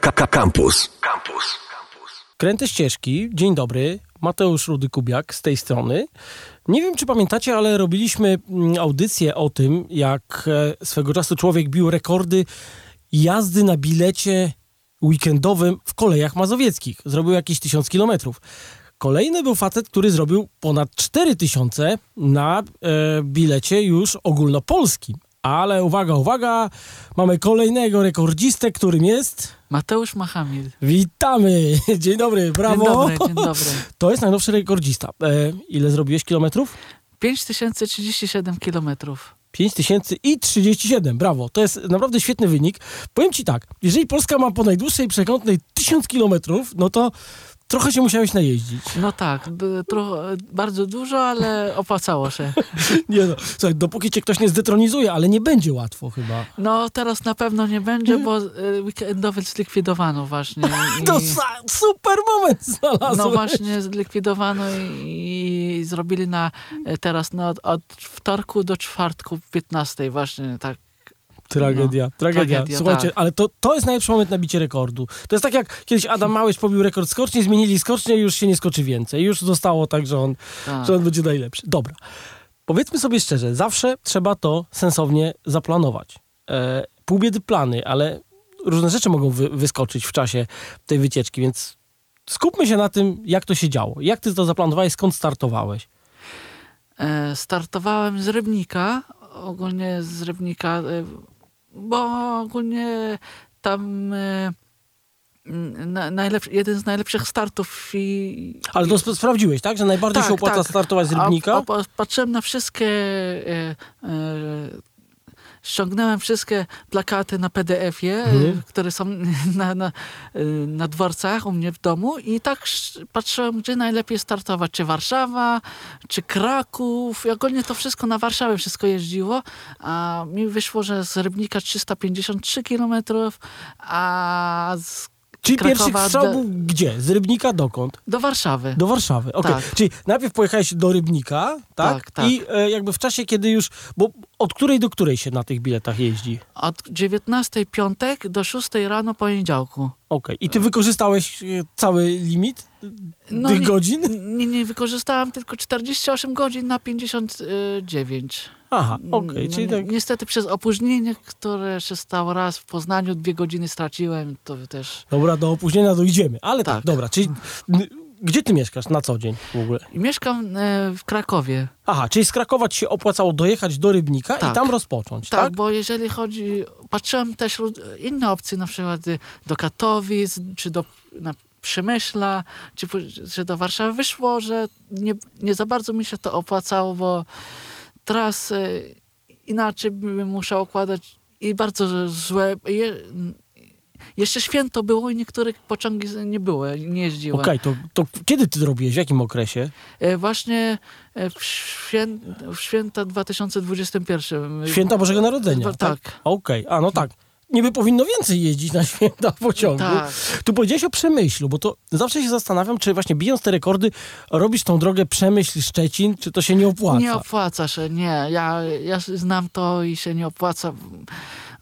Campus. Campus. Kręte ścieżki. Dzień dobry. Mateusz Rudy Kubiak z tej strony. Nie wiem, czy pamiętacie, ale robiliśmy mm, audycję o tym, jak e, swego czasu człowiek bił rekordy jazdy na bilecie weekendowym w kolejach mazowieckich. Zrobił jakieś tysiąc kilometrów. Kolejny był facet, który zrobił ponad 4000 na e, bilecie już ogólnopolskim. Ale uwaga, uwaga, mamy kolejnego rekordzistę, którym jest... Mateusz Machamil. Witamy! Dzień dobry, brawo! Dzień dobry, dzień dobry. To jest najnowszy rekordzista. E, ile zrobiłeś kilometrów? 5037 kilometrów. 5037, brawo. To jest naprawdę świetny wynik. Powiem ci tak, jeżeli Polska ma po najdłuższej przekątnej 1000 kilometrów, no to trochę się musiałeś najeździć. No tak, trochę, bardzo dużo, ale opłacało się. Nie no, słuchaj, dopóki cię ktoś nie zdetronizuje, ale nie będzie łatwo chyba. No teraz na pewno nie będzie, bo y, weekendowy zlikwidowano właśnie. I, To super moment znalazłeś. no właśnie zlikwidowano i, i zrobili na y, teraz no, od, od wtorku do czwartku 15 właśnie tak. Tragedia, No, tragedia. tragedia, Słuchajcie, tak. ale to, to jest najlepszy moment na bicie rekordu. To jest tak jak kiedyś Adam Małysz pobił rekord skoczni, zmienili skocznię i już się nie skoczy więcej. Już zostało tak, że on, tak. że on będzie najlepszy. Dobra. Powiedzmy sobie szczerze, zawsze trzeba to sensownie zaplanować. E, pół biedy plany, ale różne rzeczy mogą wy, wyskoczyć w czasie tej wycieczki, więc skupmy się na tym, jak to się działo. Jak ty to zaplanowałeś, skąd startowałeś? E, startowałem z Rybnika, ogólnie z Rybnika, e, bo ogólnie tam e, na, najlepszy, jeden z najlepszych startów i... Ale to sp- sprawdziłeś, tak? Że najbardziej Tak, się opłaca tak. startować z Rybnika? a- a- Patrzyłem na wszystkie... E, e, ściągnąłem wszystkie plakaty na PDF-ie, Mhm. które są na, na, e, na dworcach u mnie w domu i tak patrzyłem, gdzie najlepiej startować. Czy Warszawa, czy Kraków. I ogólnie to wszystko na Warszawę wszystko jeździło, a mi wyszło, że z Rybnika 353 km, a z, Czyli pierwszy Krakowa strzał do- był gdzie? Z Rybnika dokąd? do Warszawy. Do Warszawy, okej. Tak. Czyli najpierw pojechałeś do Rybnika, tak? Tak, tak. I e, jakby w czasie, kiedy już... Bo od której do której się na tych biletach jeździ? Od 19 piątek do 6 rano poniedziałku. Okej. I ty wykorzystałeś e, cały limit No tych nie- godzin? Nie, nie, wykorzystałam tylko 48 godzin na 59. Aha, okej. No, czyli tak... Niestety przez opóźnienie, które się stało raz w Poznaniu, dwie godziny straciłem, to też... Dobra, do opóźnienia dojdziemy. Ale tak, Tak. dobra. Czyli gdzie ty mieszkasz na co dzień w ogóle? I mieszkam e, w Krakowie. Aha, czyli z Krakowa ci się opłacało dojechać do Rybnika i Tak. tam rozpocząć, Tak, tak? bo jeżeli chodzi... Patrzyłem też inne opcje, na przykład e, do Katowic, czy do na Przemyśla, czy, czy do Warszawy. Wyszło, że nie, nie za bardzo mi się to opłacało, bo teraz e, inaczej bym musiał układać i bardzo złe... Je, jeszcze święto było i niektórych pociągi nie były, nie jeździły. Okej, to, to kiedy ty to robiłeś? W jakim okresie? E, Właśnie e, w, świę, w święta 2021. Święta Bożego Narodzenia, Tak. Okej, a no tak. Niby powinno więcej jeździć na święta w pociągu. Tak. Tu powiedziałeś o Przemyślu, bo to zawsze się zastanawiam, czy właśnie bijąc te rekordy, robisz tą drogę Przemyśl-Szczecin, czy to się nie opłaca? Nie opłaca się, nie. Ja, ja znam to i się nie opłaca,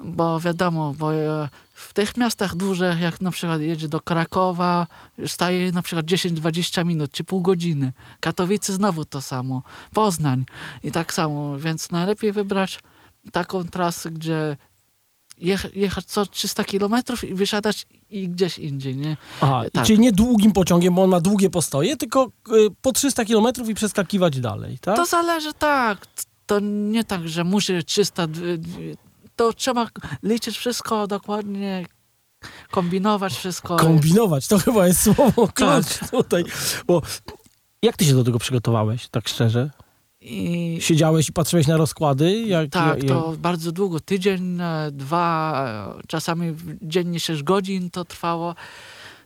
bo wiadomo, bo e, w tych miastach dużych, jak na przykład jedzie do Krakowa, staje na przykład 10-20 minut, czy pół godziny. Katowice znowu to samo. Poznań i tak samo, więc najlepiej wybrać taką trasę, gdzie jech, jechać co 300 kilometrów i wysiadać i gdzieś indziej, nie? Aha, tak. czyli nie długim pociągiem, bo on ma długie postoje, tylko y, po 300 km i przeskakiwać dalej, tak? To zależy, tak. To nie tak, że musi 300... To trzeba liczyć wszystko dokładnie, kombinować wszystko. Kombinować, to chyba jest słowo Tak. klucz tutaj. Bo jak ty się do tego przygotowałeś, tak szczerze? I Siedziałeś i patrzyłeś na rozkłady? Jak, tak, jak, to bardzo długo, tydzień, e, dwa, e, czasami dziennie 6 godzin to trwało.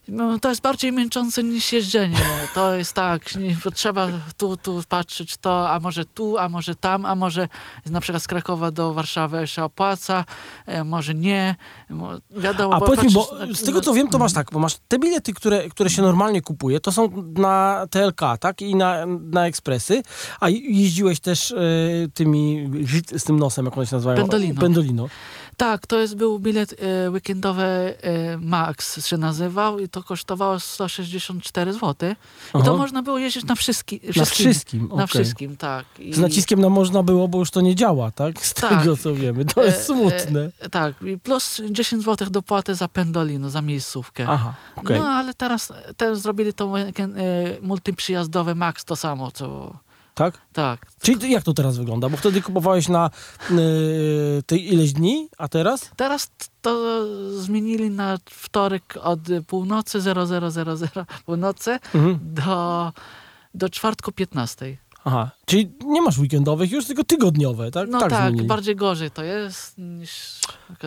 No, to jest bardziej męczące niż jeżdżenie. To jest tak, nie, trzeba tu, tu patrzeć to, a może tu, a może tam, a może na przykład z Krakowa do Warszawy się opłaca, e, może nie. Mo- Wiadomo, A bo powiedz mi, bo z tego co wiem, to masz tak, bo masz te bilety, które, które się normalnie kupuje, to są na TLK, tak? I na, na ekspresy, a jeździłeś też e, tymi, z tym nosem, jak one się nazywają? Pendolino. Pendolino. Tak, to jest był bilet e, weekendowy e, Max się nazywał i to kosztowało 164 zł. I Aha. to można było jeździć na wszystkim. Na wszystkim, Na okej. wszystkim, tak. I, Z naciskiem na można było, bo już to nie działa, tak? Z Tak. tego co wiemy. To jest E, smutne. E, tak, i plus 10 zł dopłaty za pendolino, za miejscówkę. Aha, okej. No ale teraz, teraz zrobili to weekend, e, multiprzyjazdowe Max to samo, co... Tak? Tak, Czyli jak to teraz wygląda? Bo wtedy kupowałeś na y, tej ileś dni, a teraz? Teraz to zmienili na wtorek od północy 0000 północy Mhm. do, do czwartku 15. Aha, czyli nie masz weekendowych już, tylko tygodniowe, tak? No tak, zmienili. bardziej gorzej to jest niż...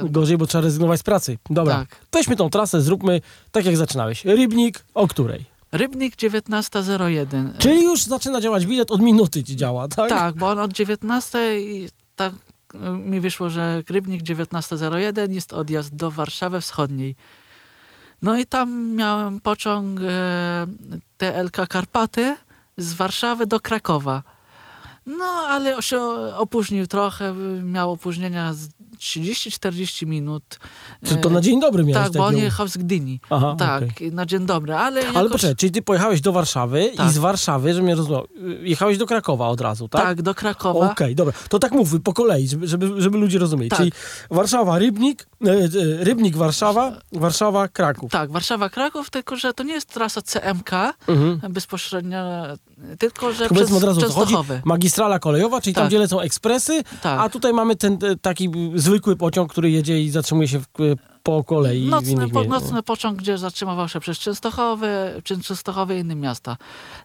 Gorzej, bo trzeba rezygnować z pracy. Dobra, Tak. weźmy tą trasę, zróbmy tak jak zaczynałeś. Rybnik, o której? Rybnik 19.01. Czyli już zaczyna działać bilet, od minuty ci działa, tak? Tak, bo on od 19 i tak y, mi wyszło, że Rybnik 19.01 jest odjazd do Warszawy Wschodniej. No i tam miałem pociąg e, TLK Karpaty z Warszawy do Krakowa. No, ale się opóźnił trochę, miał opóźnienia z 30-40 minut. Czy to E, na dzień dobry miałeś Tak, bo on jechał z Gdyni. Aha, tak, okej. na dzień dobry, ale jakoś... Ale poczekaj, czyli ty pojechałeś do Warszawy Tak. i z Warszawy, żebym nie rozumiał, jechałeś do Krakowa od razu, tak? tak? do Krakowa. Okej, dobra. To tak mów po kolei, żeby, żeby, ludzie rozumieli. Tak. Czyli Warszawa, Rybnik, e, e, Rybnik, Warszawa, Warszawa, Kraków. Tak, Warszawa-Kraków, tylko że to nie jest trasa CMK Mhm. bezpośrednio, tylko że Tylko przez od razu, co chodzi. Magistrala kolejowa, czyli tam, Tak. gdzie lecą ekspresy, Tak. a tutaj mamy ten e, taki zwykły pociąg, który jedzie i zatrzymuje się w, e, po kolei w Nocny, po, nocny pociąg, gdzie zatrzymywał się przez Częstochowy, czy Częstochowy i inne miasta.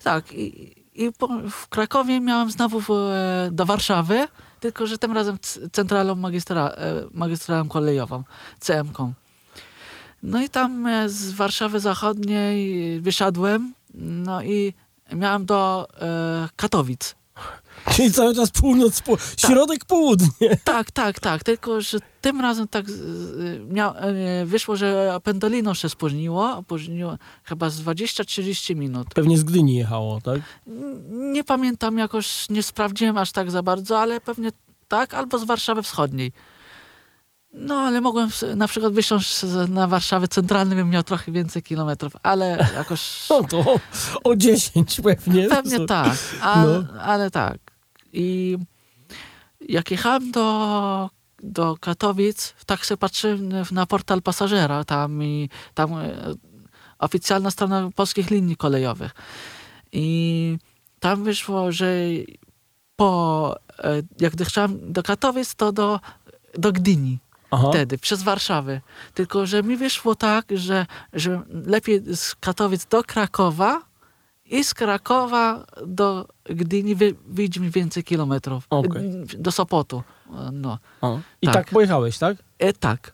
Tak, i, i po, w Krakowie miałem znowu e, do Warszawy, tylko że tym razem centralą magistra, magistralą kolejową, CM-ką. No i tam z Warszawy Zachodniej wysiadłem, no i miałem do e, Katowic. Czyli cały czas północ, pół... środek, południe. Tak, tak, tak. Tylko, że tym razem tak miał, e, wyszło, że Pendolino się spóźniło. Opóźniło chyba z 20-30 minut. Pewnie z Gdyni jechało, tak? Nie pamiętam, jakoś nie sprawdziłem aż tak za bardzo, ale pewnie tak, albo z Warszawy Wschodniej. No, ale mogłem na przykład wysiąść na Warszawy Centralnej, bym miał trochę więcej kilometrów, ale jakoś... No to o 10 pewnie. Pewnie tak, a, No. ale tak. I jak jechałem do, do Katowic, tak sobie patrzyłem na portal pasażera tam i tam e, oficjalna strona polskich linii kolejowych. I tam wyszło, że po, e, jak dojeżdżałem do Katowic, to do, do Gdyni Aha. wtedy, przez Warszawę. Tylko, że mi wyszło tak, że, że lepiej z Katowic do Krakowa i z Krakowa do Gdyni wy, wyjdzie mi więcej kilometrów. Okej. Do Sopotu. No. I tak. Tak. pojechałeś, tak? E, tak.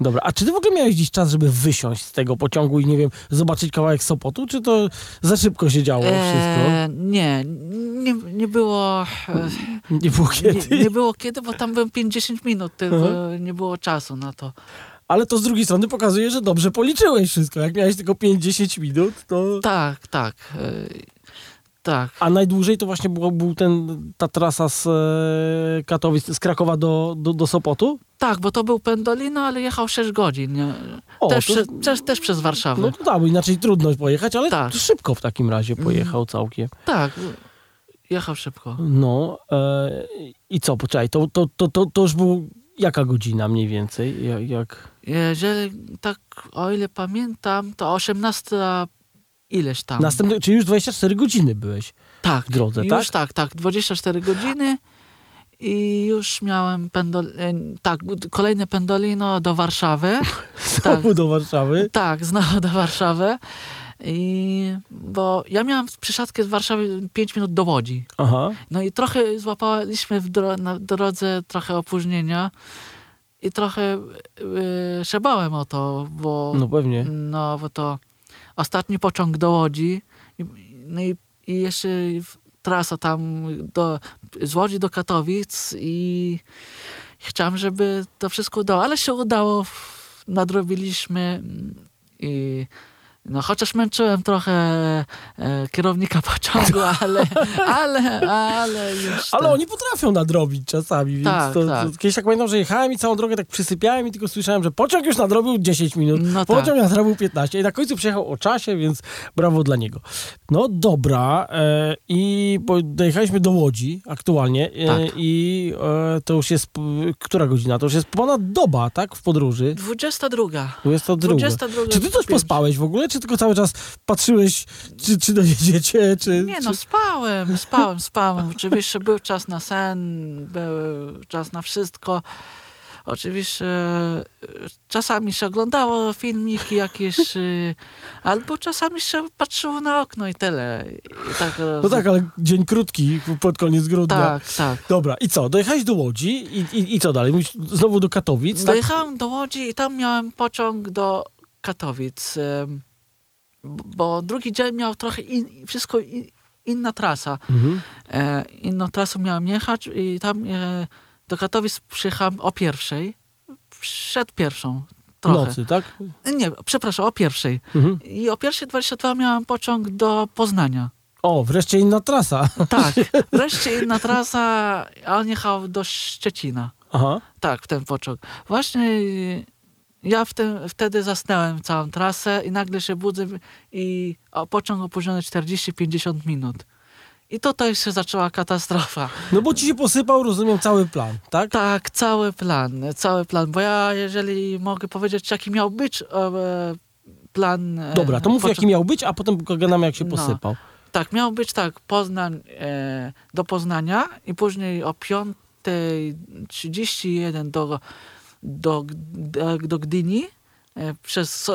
Dobra, a czy ty w ogóle miałeś dziś czas, żeby wysiąść z tego pociągu i nie wiem, zobaczyć kawałek Sopotu, czy to za szybko się działo wszystko? E, nie, nie, nie było Nie było kiedy. nie, nie było kiedy, bo tam byłem 50 minut, tylko nie było czasu na to. Ale to z drugiej strony pokazuje, że dobrze policzyłeś wszystko. Jak miałeś tylko 5-10 minut, to... Tak, tak. Tak. A najdłużej to właśnie było, był ten, ta trasa z e, Katowic, z Krakowa do, do, do Sopotu? Tak, bo to był Pendolino, ale jechał 6 godzin. O, też, to- prze, też, też przez Warszawę. No to tak, bo inaczej trudno pojechać, ale Tak. szybko w takim razie pojechał całkiem. Tak, jechał szybko. No e, i co, poczekaj, to, to, to, to, to już był jaka godzina mniej więcej? Jak... Jeżeli tak, o ile pamiętam, to 18 ileś tam. Następny, czyli już 24 godziny byłeś. tak, w drodze, już tak? tak, 24 godziny i już miałem pendol, e, tak, kolejne pendolino do Warszawy. tak, Znowu do Warszawy. tak, znowu do Warszawy. I, bo ja miałem przesiadkę z Warszawy 5 minut do Łodzi. Aha. No i trochę złapaliśmy w dro- na drodze trochę opóźnienia i trochę yy, się bałem o to, bo, No pewnie. no, bo to ostatni pociąg do Łodzi no i, i jeszcze trasa tam do, z Łodzi do Katowic i chciałem, żeby to wszystko udało, ale się udało, nadrobiliśmy i No chociaż męczyłem trochę e, kierownika pociągu, ale, ale, ale już... Ale oni potrafią nadrobić czasami, więc Tak, to, tak. to kiedyś tak pamiętam, że jechałem i całą drogę tak przysypiałem i tylko słyszałem, że pociąg już nadrobił 10 minut, No pociąg tak. nadrobił 15 i na końcu przyjechał o czasie, więc brawo dla niego. No dobra e, i dojechaliśmy do Łodzi aktualnie e, Tak. i e, to już jest, która godzina? To już jest ponad doba, tak, w podróży. 22. 22. 22. Czy ty coś pospałeś w ogóle, czy tylko cały czas patrzyłeś, czy, czy dojedziecie, czy... Nie czy... no, spałem, spałem, spałem. Oczywiście był czas na sen, był czas na wszystko. Oczywiście e, czasami się oglądało filmiki jakieś, e, albo czasami się patrzyło na okno i tyle. I tak, No tak, ale dzień krótki pod koniec grudnia. tak, tak. Dobra, i co? Dojechałeś do Łodzi i, i, i co dalej? Znowu do Katowic, tak? Dojechałem do Łodzi i tam miałem pociąg do Katowic, bo drugi dzień miał trochę in, wszystko in, inna trasa. Mhm. E, inną trasą miałem jechać i tam e, do Katowic przyjechałem o pierwszej, przed pierwszą trochę. Nocy, tak? Nie, przepraszam, o pierwszej. Mhm. I o pierwszej 22 miałem pociąg do Poznania. O, wreszcie inna trasa. Tak, wreszcie inna trasa, a on jechał do Szczecina. Aha. Tak, w ten pociąg. Właśnie ja w tym, wtedy zasnąłem całą trasę i nagle się budzę i o, pociąg opóźniony 40-50 minut. I tutaj się zaczęła katastrofa. No bo ci się posypał, rozumiem, cały plan, tak? Tak, cały plan, cały plan. Bo ja, jeżeli mogę powiedzieć, jaki miał być e, plan... e, Dobra, to mów jaki miał być, a potem pogadamy jak się No. posypał. Tak, miał być tak, Poznań e, do Poznania i później o 5.31 do, do, do, Gdyni e, przez e,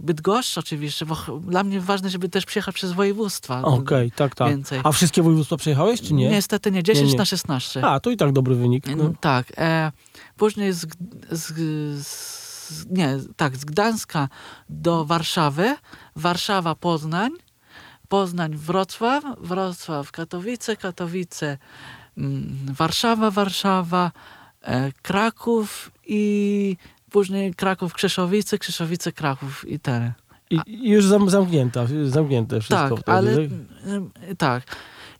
Bydgoszcz oczywiście, bo dla mnie ważne, żeby też przyjechać przez województwa. Okej, tak, tak. Więcej. A wszystkie województwa przejechałeś, czy nie? Niestety nie, 10 Nie, nie. na 16. A, to i tak dobry wynik. No. Mm, Tak. E, później z, z, z, nie, tak, z Gdańska do Warszawy, Warszawa, Poznań, Poznań, Wrocław, Wrocław, Katowice, Katowice, mm, Warszawa, Warszawa, Kraków i później Kraków, Krzeszowice, Krzeszowice, Kraków i tyle. I, I już zam, zamknięta, zamknięte wszystko. Tak, ale tak? mm, tak.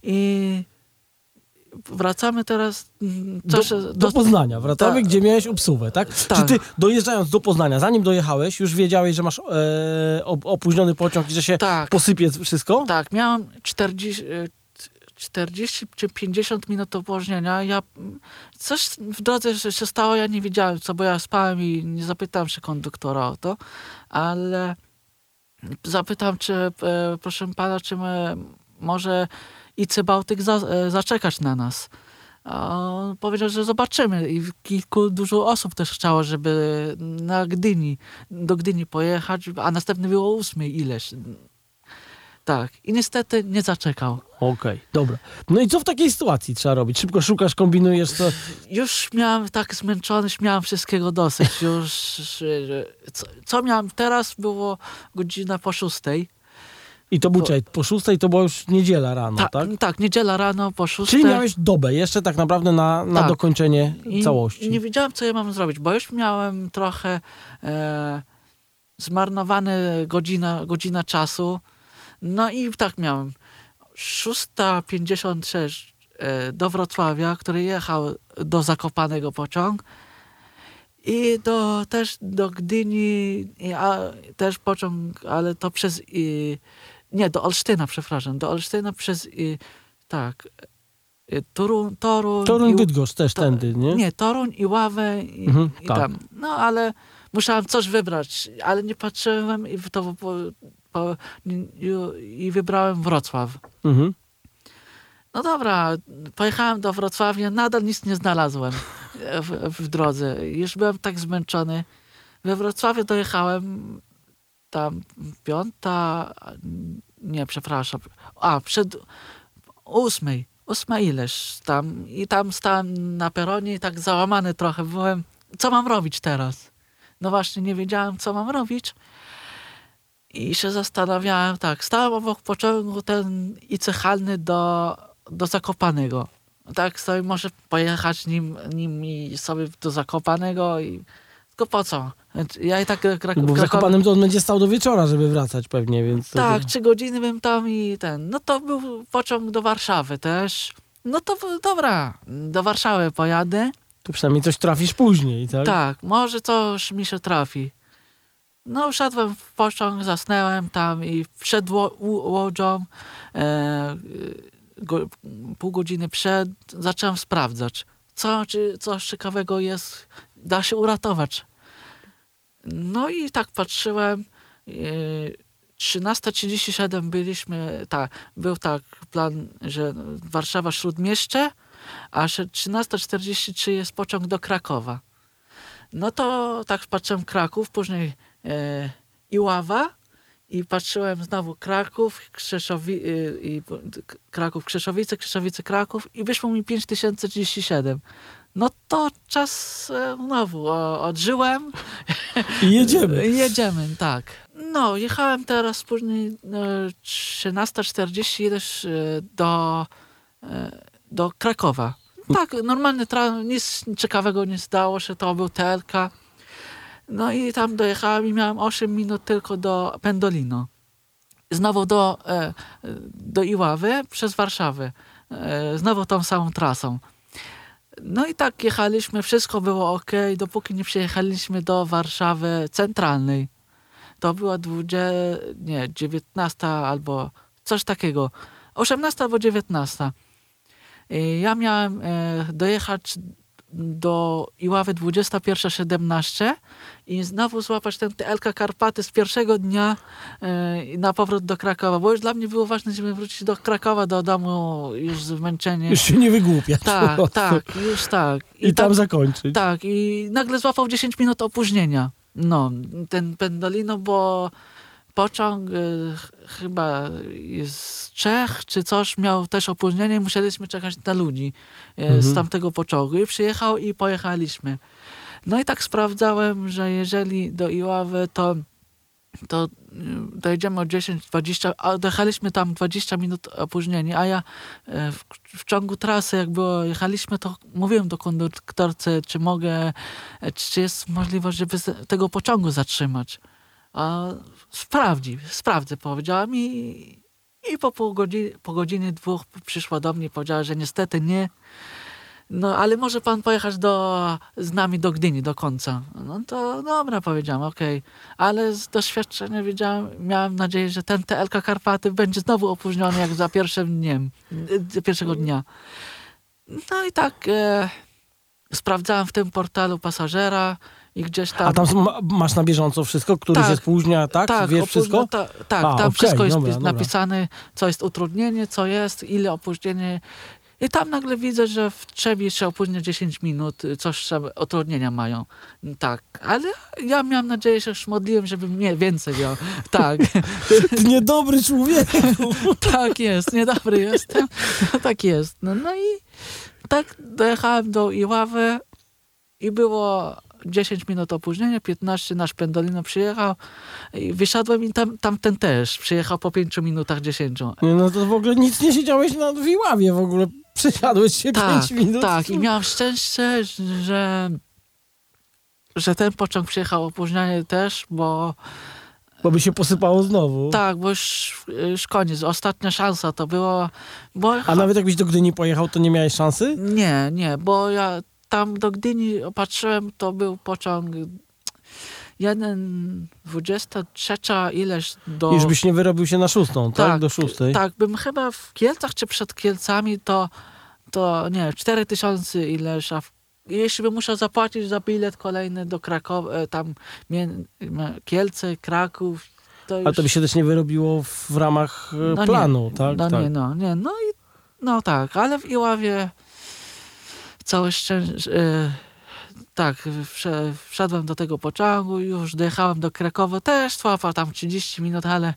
I wracamy teraz mm, Do, się- do Poznania, wracamy, Tak. gdzie miałeś obsuwę, tak? Czy Tak. ty dojeżdżając do Poznania, zanim dojechałeś, już wiedziałeś, że masz e, op- opóźniony pociąg i że się Tak. posypie wszystko? Tak, miałem 40, e, 40 czy 50 minut opóźnienia. Ja, coś w drodze się się stało, ja nie wiedziałem co, bo ja spałem i nie zapytałem się konduktora o to, ale zapytam, czy e, proszę pana, czy my, może IC Bałtyk za, e, zaczekać na nas. A on powiedział, że zobaczymy i kilku, dużo osób też chciało, żeby na Gdyni, do Gdyni pojechać, a następny było ósmy ileś. Tak. I niestety nie zaczekał. Okej, dobra. No i co w takiej sytuacji trzeba robić? Szybko szukasz, kombinujesz, co... Już miałem tak zmęczony, już miałem wszystkiego dosyć. Już, co, co miałem teraz było godzina po szóstej. I to był, To- czekaj, po szóstej to była już niedziela rano, Tak, tak? tak, niedziela rano po szóstej. Czyli miałeś dobę jeszcze tak naprawdę na, na Tak. dokończenie I całości. Nie wiedziałem, co ja mam zrobić, bo już miałem trochę e, zmarnowane godzina, godzina czasu. No i tak miałem. 6.56 e, do Wrocławia, który jechał do Zakopanego pociąg. I do, też do Gdyni, i, a, też pociąg, ale to przez... I, nie, do Olsztyna, przepraszam. Do Olsztyna przez... I, tak. Toruń, Toruń, Toruń i- Bydgoszcz też to- tędy, nie? nie, Toruń i Ławę i, Mhm, i tak. tam. No ale musiałem coś wybrać, ale nie patrzyłem i w to po, i, i wybrałem Wrocław. Mhm. No dobra, pojechałem do Wrocławia, nadal nic nie znalazłem w, w drodze. Już byłem tak zmęczony. We Wrocławiu dojechałem tam piąta, nie, przepraszam, a przed ósmej, ósma ileś tam i tam stałem na peronie i tak załamany trochę byłem. Co mam robić teraz? No właśnie, nie wiedziałem, co mam robić. I się zastanawiałem, tak, stałem obok pociągu ten IC-halny do, do Zakopanego. Tak, sobie może pojechać nim, nim i sobie do Zakopanego i Tylko po co? Ja i tak Kraków... Bo w Krakow- Zakopanem to on będzie stał do wieczora, żeby wracać pewnie, więc... Tak, trzy godziny bym tam i ten. No to był pociąg do Warszawy też. No to dobra, do Warszawy pojadę. To przynajmniej coś trafisz później, tak? Tak, może coś mi się trafi. No, usiadłem w pociąg, zasnęłem tam i przed łodzią, e, go, pół godziny przed, zacząłem sprawdzać, co, czy coś ciekawego jest, da się uratować. No i tak patrzyłem, e, 13.37 byliśmy, tak, był tak plan, że Warszawa Śródmieście, a że 13.43 jest pociąg do Krakowa. No to tak patrzyłem Kraków, później e, Iława i patrzyłem znowu Kraków, Krzeszowi, e, i, Kraków, Krzeszowice, Krzeszowice, Kraków i wyszło mi 5037. No to czas znowu odżyłem. I jedziemy. Jedziemy, tak. No, jechałem teraz później e, 13.40 jedziesz e, do, e, do Krakowa. Tak, normalny tra- nic ciekawego nie stało się, to był TLK. No i tam dojechałem i miałem 8 minut tylko do Pendolino. Znowu do, e, do Iławy przez Warszawę. E, znowu tą samą trasą. No i tak jechaliśmy, wszystko było ok, dopóki nie przyjechaliśmy do Warszawy centralnej. To była 20, nie, 19 albo coś takiego. 18 albo 19. I Ja miałem e, dojechać do Iławy 21.17 i znowu złapać ten TLK Karpaty z pierwszego dnia i na powrót do Krakowa, bo już dla mnie było ważne, żeby wrócić do Krakowa, do domu już zmęczenie. Już się nie wygłupiać. Tak, tak, już tak. I, tam tak, zakończyć. tak, i nagle złapał 10 minut opóźnienia. No, ten Pendolino, bo pociąg y, ch- chyba z Czech czy coś miał też opóźnienie musieliśmy czekać na ludzi y, z Mhm. tamtego pociągu. I przyjechał i pojechaliśmy. No i tak sprawdzałem, że jeżeli do Iławy to to y, dojedziemy o 10-20, a dojechaliśmy tam 20 minut opóźnieni, a ja w, w ciągu trasy, jak było, jechaliśmy, to mówiłem do konduktorcy, czy mogę, czy jest możliwość, żeby z- tego pociągu zatrzymać. A sprawdzi, sprawdzę, powiedziała mi i po pół godziny, po godzinie dwóch przyszła do mnie i powiedziała, że niestety nie, no, ale może pan pojechać do, z nami do Gdyni do końca. No to dobra, powiedziałem, okej. Ale z doświadczenia wiedziałem, miałem nadzieję, że ten TLK Karpaty będzie znowu opóźniony jak za pierwszym dniem, pierwszego dnia. No i tak e, sprawdzałem w tym portalu pasażera i gdzieś tam... A tam ma- masz na bieżąco wszystko, który Tak. się spóźnia, tak? Wiesz opóźnia- wszystko? Ta, tak, A, tam okej, wszystko jest dobra, pis- dobra. napisane, co jest utrudnienie, co jest, ile opóźnienie. I tam nagle widzę, że w Trzewie się opóźnia 10 minut, coś trzeba, utrudnienia mają. Tak, ale ja miałem nadzieję, że już modliłem, żeby mnie więcej miał. Tak, Ty niedobry człowiek. tak jest, niedobry jestem. tak jest. No, no i tak dojechałem do Iławy i było 10 minut opóźnienia, 15 nasz Pendolino przyjechał i wysiadłem i tam, tamten też przyjechał po 5 minutach 10. Nie, No to w ogóle nic nie siedziałeś na Wiławie w ogóle. Przesiadłeś się Tak, 5 minut. tak i miałem szczęście, że że ten pociąg przyjechał opóźnienie też, bo Bo by się posypało znowu. tak, bo już, już koniec, ostatnia szansa to było, bo A nawet jakbyś do Gdyni pojechał, to nie miałeś szansy? Nie, nie, bo ja tam do Gdyni patrzyłem, to był pociąg jeden, 23 ileś do... Już byś nie wyrobił się na szóstą, tak? Tak, Do szóstej. Tak, bym chyba w Kielcach czy przed Kielcami to, to nie, 4 tysiące ileś, a w, jeśli bym musiał zapłacić za bilet kolejny do Krakowa, e, tam Kielce, Kraków, to już... Ale to by się też nie wyrobiło w ramach e, No nie, planu, tak? No tak. nie, no nie, no i no tak, ale w Iławie całe szczęście, e, tak, wsze- wszedłem do tego pociągu, już dojechałem do Krakowa, też trwało tam 30 minut, ale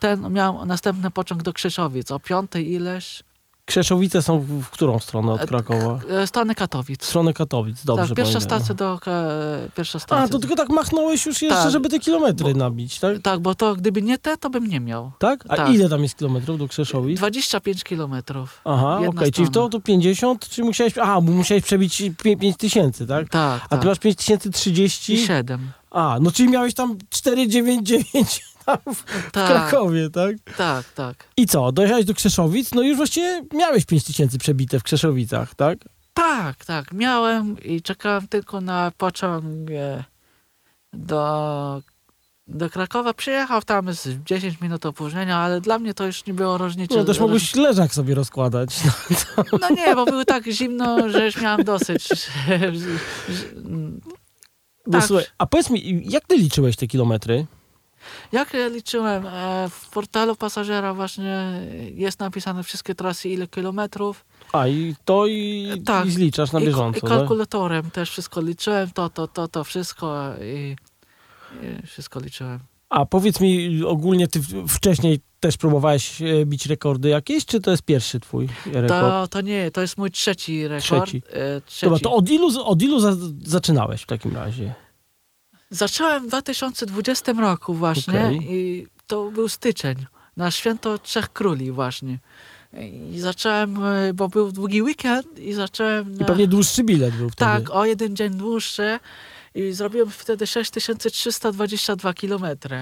ten miał następny pociąg do Krzeszowic o piątej ileś Krzeszowice są w, którą stronę od E, Krakowa? E, Strony Katowic. Stronę Katowic, dobrze tak, pierwsza pamiętam. stacja do... e, Pierwsza stacja. A, to tylko tak machnąłeś już jeszcze, Tak. żeby te kilometry Bo- nabić, tak? Tak, bo to gdyby nie te, to bym nie miał. Tak? A tak. ile tam jest kilometrów do Krzeszowic? 25 kilometrów. Aha, okej, jedna czyli w to, to 50, czy musiałeś, aha, bo musiałeś przebić 5 tysięcy, tak? Tak, A tak. ty masz 5030? I 7. A, no czyli miałeś tam 499 tam w Tak, Krakowie, tak? tak, tak. I co, dojechałeś do Krzeszowic, no już właściwie miałeś 5000 przebite w Krzeszowicach, tak? Tak, tak. Miałem i czekałem tylko na pociąg do, do Krakowa. Przyjechał tam z 10 minut opóźnienia, ale dla mnie to już nie było różnicy. No też mogłeś leżak sobie rozkładać. No. No nie, bo było tak zimno, że już miałem dosyć. Bo Tak. słuchaj, a powiedz mi, jak ty liczyłeś te kilometry? Jak ja liczyłem, e, w portalu pasażera właśnie jest napisane wszystkie trasy, ile kilometrów. A, i to i, Tak. i zliczasz na I, bieżąco, I tak? kalkulatorem też wszystko liczyłem, to, to, to, to wszystko i, i wszystko liczyłem. A powiedz mi, ogólnie ty wcześniej też próbowałeś e, bić rekordy jakieś, czy to jest pierwszy twój rekord? To, to nie, to jest mój trzeci rekord. Trzeci. E, trzeci. Dobra, to od ilu, od ilu za, zaczynałeś w takim razie? Zacząłem w 2020 roku właśnie Okej. i to był styczeń, na święto Trzech Króli właśnie. I zacząłem, e, bo był długi weekend i zacząłem... I Na... pewnie dłuższy bilet był wtedy. Tak, o jeden dzień dłuższy i zrobiłem wtedy 6322 kilometry.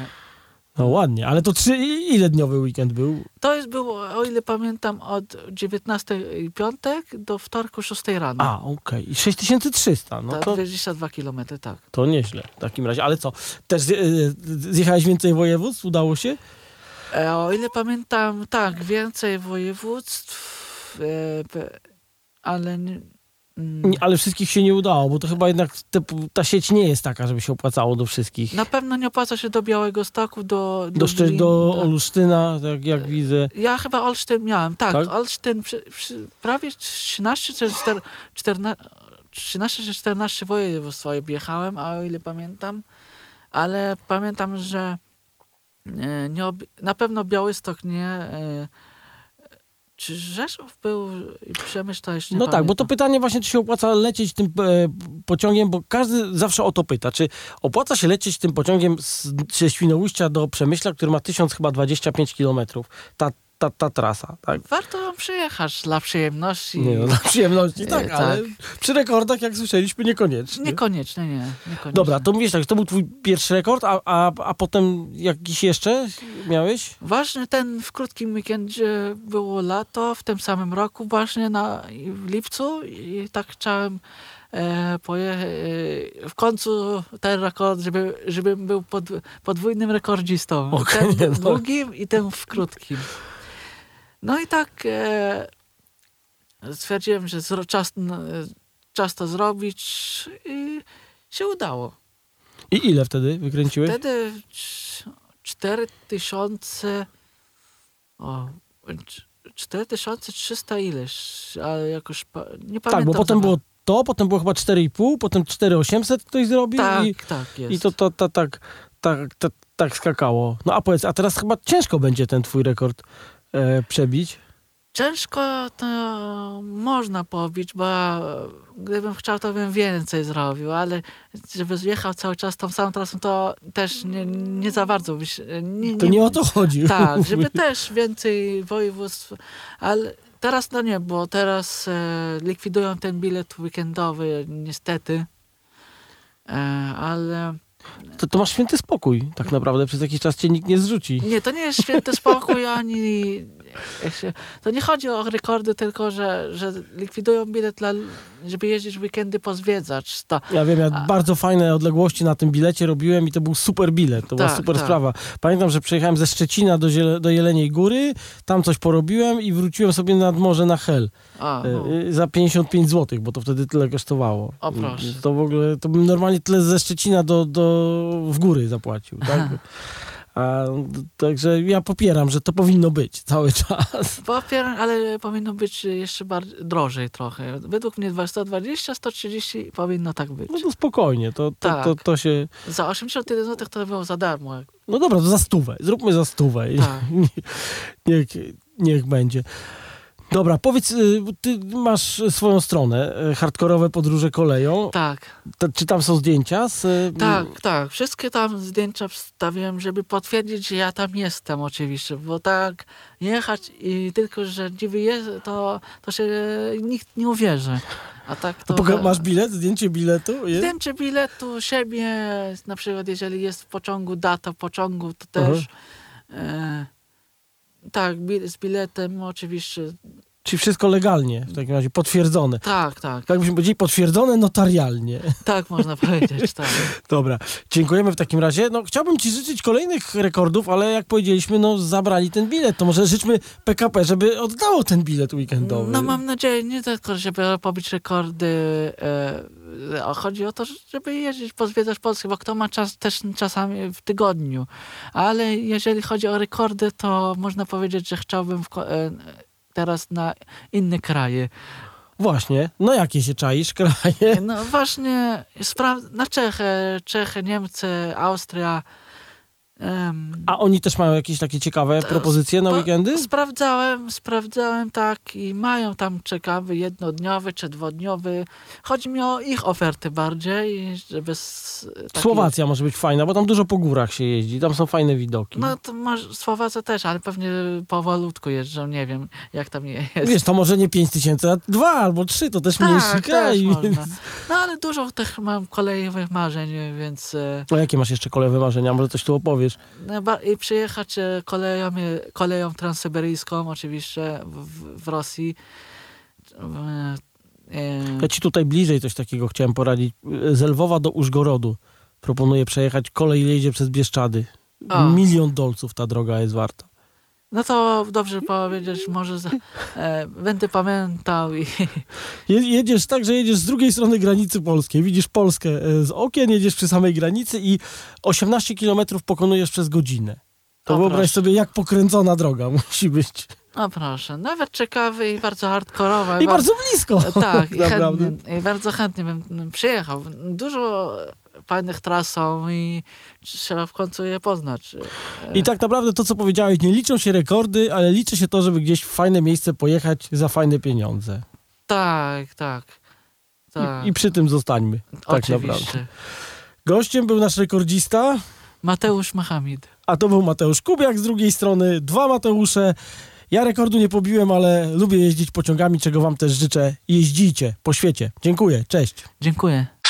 No ładnie, ale to trzy, ile dniowy weekend był? To jest było, o ile pamiętam, od 19 piątek do wtorku 6 rano. A, okej. I 6300, no Tak, to, 22 kilometry, tak. to nieźle w takim razie. Ale co, też zje- e, zjechałeś więcej województw? Udało się? E, o ile pamiętam, tak, więcej województw, e, ale ale wszystkich się nie udało, bo to chyba jednak te, ta sieć nie jest taka, żeby się opłacało do wszystkich. na pewno nie opłaca się do Białego Stoku, do Do, Lublin, do Olsztyna, tak jak widzę. Ja chyba Olsztyn miałem, tak, Tak? Olsztyn przy, przy, prawie 13 czy 4, 14, 13 czy 14 województw swoje wjechałem, a o ile pamiętam, ale pamiętam, że e, nie na pewno Białystok nie, e, czy Rzeszów był i Przemyśl to jeszcze No tak, bo to pamiętam. pytanie właśnie, czy się opłaca lecieć tym e, pociągiem, bo każdy zawsze o to pyta, czy opłaca się lecieć tym pociągiem z, ze Świnoujścia do Przemyśla, który ma 1000 chyba 25 kilometrów, ta, ta, ta trasa, tak? Warto ją przyjechać dla przyjemności. Nie, no, dla przyjemności, tak, E, ale tak. przy rekordach, jak słyszeliśmy, niekoniecznie. Niekoniecznie, nie. Niekoniecznie. Dobra, to mówisz tak, to był twój pierwszy rekord, a, a, a potem jakiś jeszcze miałeś? Właśnie ten w krótkim weekendzie było lato w tym samym roku, właśnie na, w lipcu i tak chciałem e, pojechać e, w końcu ten rekord, żeby, żebym był pod, podwójnym rekordzistą. Okej, ten no. w długim i ten w krótkim. No i tak e, stwierdziłem, że zro, czas, czas to zrobić i się udało. I ile wtedy wykręciłeś? Wtedy cz- 4000. O, cz- 4300 ileś, ale jakoś pa, nie pamiętam. tak, bo potem było to, potem było chyba 4,5, potem 4,800 ktoś zrobił Tak, i, tak jest. i to, to, to tak, tak, tak, tak skakało. No a powiedz, a teraz chyba ciężko będzie ten twój rekord e, przebić. Ciężko to można pobić, bo gdybym chciał, to bym więcej zrobił, ale żeby zjechał cały czas tą samą trasą, to też nie, nie za bardzo. by się- Nie, To nie o to chodzi. Tak, żeby też więcej województw, ale teraz no nie, bo teraz e, likwidują ten bilet weekendowy niestety, e, ale To, to masz święty spokój. Tak naprawdę przez jakiś czas cię nikt nie zrzuci. nie, to nie jest święty spokój ani to nie chodzi o rekordy, tylko że, że likwidują bilet, dla, żeby jeździć weekendy pozwiedzać. To, Ja wiem, ja A- bardzo fajne odległości na tym bilecie robiłem i to był super bilet. To była Tak, super tak. sprawa. Pamiętam, że przejechałem ze Szczecina do, Ziele, do Jeleniej Góry, tam coś porobiłem i wróciłem sobie nad morze na Hel. a, E, no. e, za 55 zł, bo to wtedy tyle kosztowało. O, proszę. To w ogóle, to bym normalnie tyle ze Szczecina do, do w góry zapłacił, tak? A, także ja popieram, że to powinno być cały czas. Popieram, ale powinno być jeszcze bardziej, drożej trochę. Według mnie 120, 130 powinno tak być. No to spokojnie, to, to, Tak. to, to się... Za 81 zł to było za darmo. No dobra, to za stówę. Zróbmy za stówę. Tak. niech, niech będzie. Dobra, powiedz, y, ty masz swoją stronę, y, hardkorowe podróże koleją. Tak, Ta- Czy tam są zdjęcia? Z, y, tak, tak. Wszystkie tam zdjęcia wstawiłem, żeby potwierdzić, że ja tam jestem oczywiście, bo tak jechać i tylko, że gdzie jest, to, to się nikt nie uwierzy. A tak to... Poka- masz bilet? Zdjęcie biletu? Jest? Zdjęcie biletu siebie, na przykład jeżeli jest w pociągu data pociągu, to też tak, z biletem oczywiście. Czyli wszystko legalnie, w takim razie potwierdzone. Tak, tak, Tak byśmy powiedzieli, potwierdzone notarialnie. tak można powiedzieć, tak. Dobra, dziękujemy w takim razie. No, chciałbym ci życzyć kolejnych rekordów, ale jak powiedzieliśmy, no zabrali ten bilet. To może życzmy PKP, żeby oddało ten bilet weekendowy. No mam nadzieję, nie tylko, żeby pobić rekordy, e, chodzi o to, żeby jeździć, pozwiedzać Polskę, bo kto ma czas też czasami w tygodniu. Ale jeżeli chodzi o rekordy, to można powiedzieć, że chciałbym w, e, teraz na inne kraje. Właśnie, no jakie się czaisz kraje? No właśnie, spra- na Czechy, Czechy, Niemcy, Austria. Em, A oni też mają jakieś takie ciekawe To propozycje na weekendy? Sprawdzałem, sprawdzałem tak i mają tam ciekawy jednodniowy czy dwudniowy. Chodzi mi o ich oferty bardziej, żeby taki- Słowacja może być fajna, bo tam dużo po górach się jeździ, tam są fajne widoki. No to może Słowacja też, ale pewnie powolutku jeżdżą, nie wiem jak tam jest. Wiesz, to może nie 5 tysięcy, a dwa albo trzy, to też mniejszy tak, kraj. też Więc... No ale dużo tych mam kolejowych marzeń, więc e, A jakie masz jeszcze kolejne marzenia? Może coś tu opowiesz? No, ba- i przyjechać e, koleją, koleją transsyberyjską oczywiście w, w Rosji. E, e, Ja ci tutaj bliżej coś takiego chciałem poradzić. Z Lwowa do Użgorodu proponuję przejechać. Kolej jedzie przez Bieszczady. O. Milion dolców ta droga jest warta. No to dobrze powiedzieć, może za, e, będę pamiętał i Je, jedziesz tak, że jedziesz z drugiej strony granicy polskiej. Widzisz Polskę e, z okien, jedziesz przy samej granicy i 18 kilometrów pokonujesz przez godzinę. To O, wyobraź proszę. sobie, jak pokręcona droga musi być. no proszę, nawet ciekawy i bardzo hardkorowa. I bardzo blisko. Tak, i, chętnie, i bardzo chętnie bym przyjechał. Dużo fajnych tras są i trzeba w końcu je poznać. I tak naprawdę to, co powiedziałeś, nie liczą się rekordy, ale liczy się to, żeby gdzieś w fajne miejsce pojechać za fajne pieniądze. Tak, tak. tak. I, I przy tym zostańmy. Tak naprawdę. Oczywiście. Gościem był nasz rekordzista, Mateusz Machamid. a to był Mateusz Kubiak z drugiej strony, dwa Mateusze. Ja rekordu nie pobiłem, ale lubię jeździć pociągami, czego wam też życzę. Jeździcie po świecie. Dziękuję, cześć. Dziękuję.